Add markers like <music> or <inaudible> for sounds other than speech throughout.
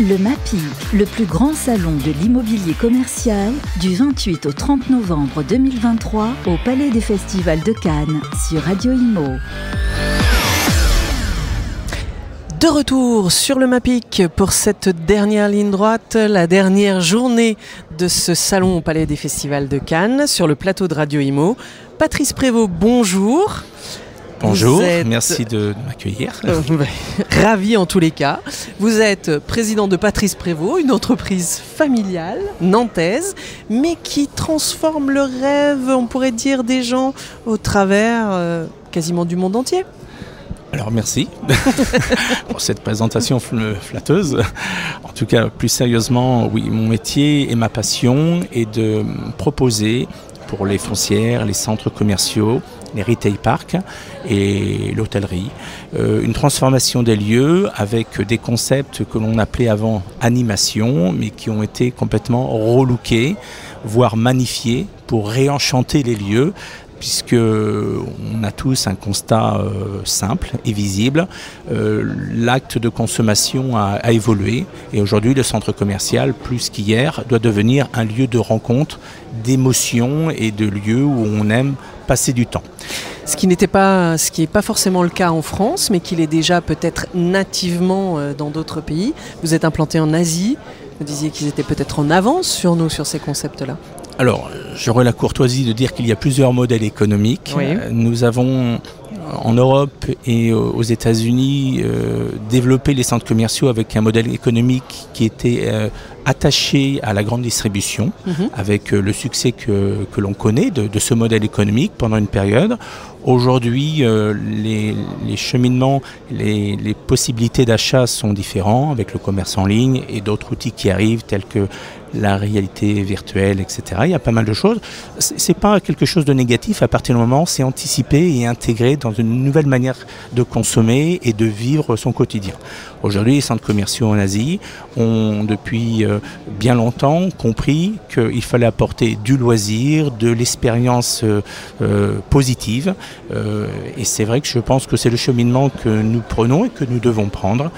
Le MAPI, le plus grand salon de l'immobilier commercial, du 28 au 30 novembre 2023 au Palais des Festivals de Cannes sur Radio Imo. De retour sur le MAPIC pour cette dernière ligne droite, la dernière journée de ce salon au Palais des Festivals de Cannes sur le plateau de Radio Imo. Patrice Prévost, bonjour. Bonjour, merci de, m'accueillir. <laughs> Ravi en tous les cas. Vous êtes président de Patrice Prévost, une entreprise familiale nantaise, mais qui transforme le rêve, on pourrait dire, des gens au travers euh, quasiment du monde entier. Alors merci <laughs> pour cette présentation flatteuse. En tout cas, plus sérieusement, oui, mon métier et ma passion est de proposer pour les foncières, les centres commerciaux, les retail parks et l'hôtellerie. Euh, une transformation des lieux avec des concepts que l'on appelait avant animation, mais qui ont été complètement relookés, voire magnifiés pour réenchanter les lieux puisque on a tous un constat euh, simple et visible. Euh, l'acte de consommation a, a évolué et aujourd'hui le centre commercial, plus qu'hier, doit devenir un lieu de rencontre, d'émotion et de lieu où on aime passer du temps. Ce qui n'était pas, ce qui n'est pas forcément le cas en France, mais qu'il est déjà peut-être nativement euh, dans d'autres pays. Vous êtes implanté en Asie. Vous disiez qu'ils étaient peut-être en avance sur nous sur ces concepts-là. Alors, j'aurais la courtoisie de dire qu'il y a plusieurs modèles économiques. Nous avons en Europe et aux États-Unis euh, développé les centres commerciaux avec un modèle économique qui était euh, attaché à la grande distribution, mhm. avec euh, le succès que, que l'on connaît de, de, ce modèle économique pendant une période. Aujourd'hui, euh, les, les, cheminements, les, les possibilités d'achat sont différents avec le commerce en ligne et d'autres outils qui arrivent tels que la réalité virtuelle, etc. Il y a pas mal de choses. C'est pas quelque chose de négatif à partir du moment où c'est anticipé et intégré dans une nouvelle manière de consommer et de vivre son quotidien. Aujourd'hui, les centres commerciaux en Asie ont depuis euh, bien longtemps compris qu'il fallait apporter du loisir, de l'expérience euh, euh positive. Euh, et c'est vrai que je pense que c'est le cheminement que nous prenons et que nous devons prendre.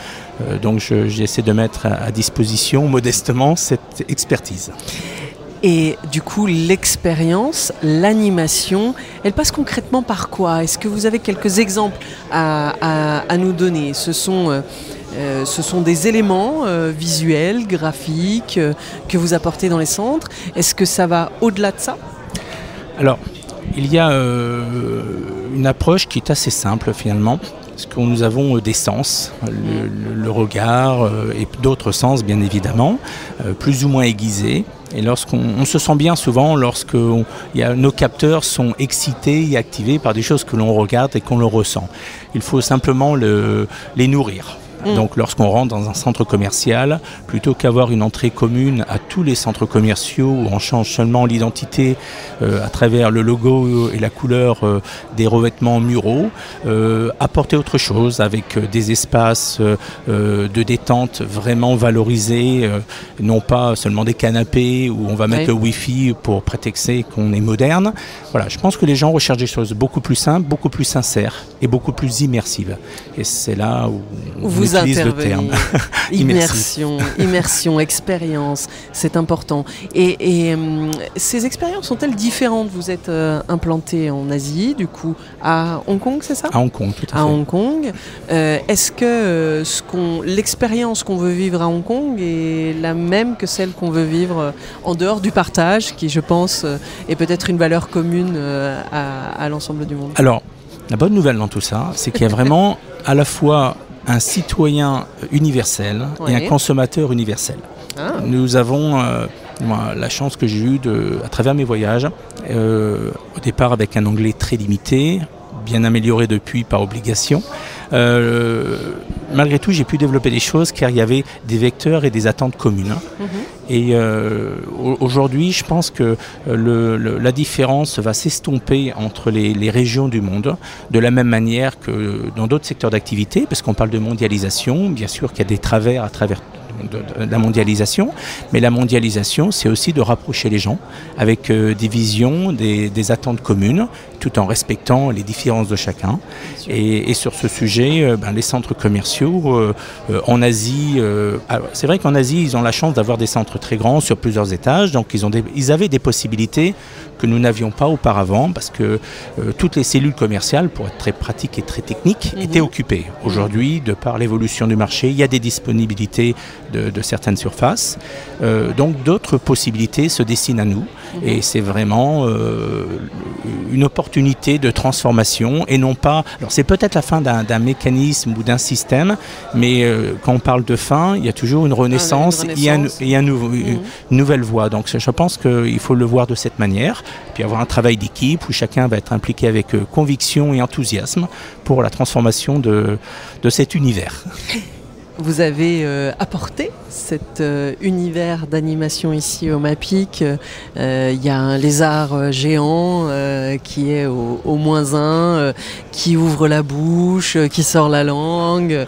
Euh, donc j'essaie de mettre à, disposition modestement cette expertise. Et du coup, l'expérience, l'animation, elle passe concrètement par quoi? Est-ce que vous avez quelques exemples à, à nous donner? Ce sont euh, ce sont des éléments euh, visuels, graphiques euh, que vous apportez dans les centres. Est-ce que ça va au-delà de ça? Alors, il y a une approche qui est assez simple finalement. Parce que nous avons des sens, le, regard et d'autres sens bien évidemment, plus ou moins aiguisés. Et lorsqu'on se sent bien souvent lorsque nos capteurs sont excités et activés par des choses que l'on regarde et qu'on le ressent. Il faut simplement le, les nourrir. Mmh. Donc lorsqu'on rentre dans un centre commercial, plutôt qu'avoir une entrée commune à tous les centres commerciaux où on change seulement l'identité euh, à travers le logo et la couleur euh, des revêtements muraux, euh, apporter autre chose avec des espaces de détente vraiment valorisés, non pas seulement des canapés où on va mettre oui. le wifi pour prétexter qu'on est moderne. Voilà, je pense que les gens recherchent des choses beaucoup plus simples, beaucoup plus sincères et beaucoup plus immersives. Et c'est là où vous utilise le terme. <laughs> immersion, immersion, expérience, c'est important. Et, et euh, ces expériences sont-elles différentes? Vous êtes euh, implanté en Asie, du coup, à Hong Kong, c'est ça? À Hong Kong, tout à, à fait. Hong Kong. Euh, Est-ce que euh, ce qu'on, l'expérience qu'on veut vivre à Hong Kong est la même que celle qu'on veut vivre en dehors du partage, qui, je pense, est peut-être une valeur commune à, à l'ensemble du monde? Alors, la bonne nouvelle dans tout ça, c'est qu'il y a vraiment <laughs> à la fois un citoyen universel et un consommateur universel. Ah. Nous avons euh, moi, la chance que j'ai eue de, à travers mes voyages, euh, au départ avec un anglais très limité, bien amélioré depuis par obligation. Euh, malgré tout, j'ai pu développer des choses car il y avait des vecteurs et des attentes communes. Mm -hmm. Et euh, aujourd'hui, je pense que le, le, la différence va s'estomper entre les, les, régions du monde, de la même manière que dans d'autres secteurs d'activité, parce qu'on parle de mondialisation, bien sûr qu'il y a des travers à travers de, de, de la mondialisation, mais la mondialisation, c'est aussi de rapprocher les gens avec euh, des visions, des, des attentes communes tout en respectant les différences de chacun. Et, sur ce sujet, ben, les centres commerciaux en Asie, c'est vrai qu'en Asie, ils ont la chance d'avoir des centres très grands sur plusieurs étages, donc ils, ont ils avaient des possibilités que nous n'avions pas auparavant parce que euh, toutes les cellules commerciales, pour être très pratiques et très techniques, mhm. étaient occupées. Aujourd'hui, de par l'évolution du marché, il y a des disponibilités de, certaines surfaces. Euh, donc d'autres possibilités se dessinent à nous mhm. et c'est vraiment euh, une opportunité de transformation et non pas... Alors c'est peut-être la fin d'un mécanisme ou d'un système, mais quand on parle de fin, il y a toujours une renaissance, il y a, une, mhm. nouvelle voie. Donc je pense qu'il faut le voir de cette manière puis avoir un travail d'équipe où chacun va être impliqué avec euh, conviction et enthousiasme pour la transformation de, de cet univers. <laughs> Vous avez euh, apporté cet euh, univers d'animation ici au MAPIC. Il y a un lézard géant qui est au, au moins un, qui ouvre la bouche, qui sort la langue,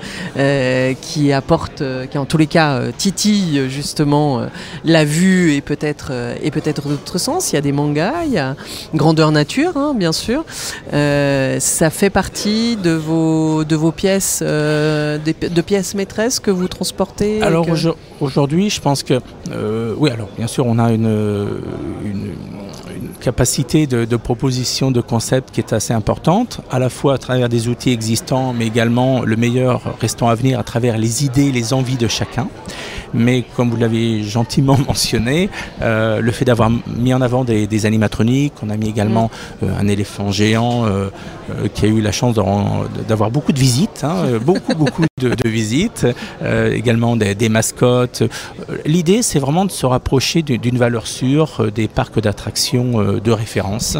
qui apporte, qui en tous les cas titille justement la vue et peut-être et peut-être d'autres sens. Il y a des mangas, il y a grandeur nature, hein, bien sûr. ça fait partie de vos de vos pièces, de, de pièces maîtresses? Que vous transportez Alors aujourd'hui, je pense que euh, oui. Alors bien sûr, on a une, capacité de, de, proposition de concept qui est assez importante, à la fois à travers des outils existants, mais également le meilleur restant à venir à travers les idées, les envies de chacun mais comme vous l'avez gentiment <laughs> mentionné, euh, le fait d'avoir mis en avant des, animatroniques, on a mis également euh, un éléphant géant qui a eu la chance d'avoir beaucoup de visites, hein, beaucoup beaucoup de, visites, également des, des mascottes. L'idée, c'est vraiment de se rapprocher d'une valeur sûre des parcs d'attractions de référence.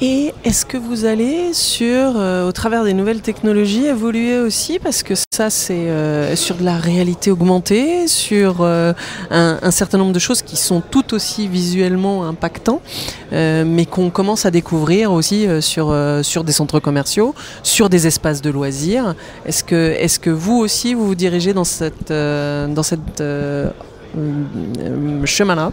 Et est-ce que vous allez sur, euh, au travers des nouvelles technologies, évoluer aussi Parce que ça, c'est euh, sur de la réalité augmentée, sur euh, un, certain nombre de choses qui sont tout aussi visuellement impactants, mais qu'on commence à découvrir aussi sur, sur des centres commerciaux, sur des espaces de loisirs. Est-ce que, est que vous aussi, vous vous dirigez dans cette, dans cette chemin-là?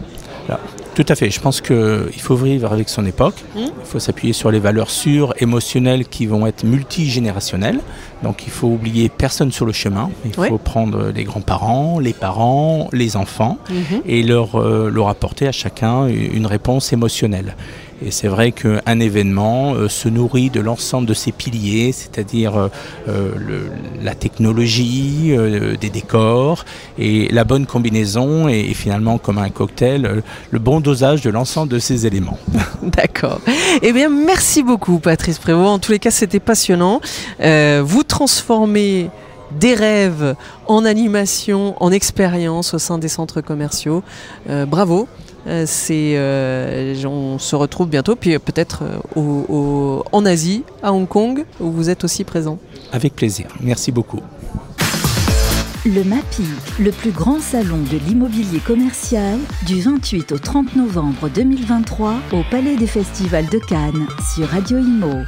Tout à fait. Je pense qu'il faut vivre avec son époque. Mmh. Il faut s'appuyer sur les valeurs sûres, émotionnelles qui vont être multigénérationnelles. Donc il faut oublier personne sur le chemin. Il faut prendre les grands-parents, les parents, les enfants mmh. et leur, euh, leur apporter à chacun une réponse émotionnelle. Et c'est vrai qu'un événement euh, se nourrit de l'ensemble de ces piliers, c'est-à-dire euh, euh, la technologie, des décors et la bonne combinaison et, finalement comme un cocktail, le bon dosage de l'ensemble de ces éléments. <laughs> D'accord. Eh bien, merci beaucoup Patrice Prévost. En tous les cas, c'était passionnant. vous transformez des rêves en animation, en expérience au sein des centres commerciaux. bravo. Euh, c'est, euh, on se retrouve bientôt, puis peut-être euh, en Asie, à Hong Kong, où vous êtes aussi présent. Avec plaisir. Merci beaucoup. Le MAPI, le plus grand salon de l'immobilier commercial, du 28 au 30 novembre 2023 au Palais des Festivals de Cannes sur Radio Imo.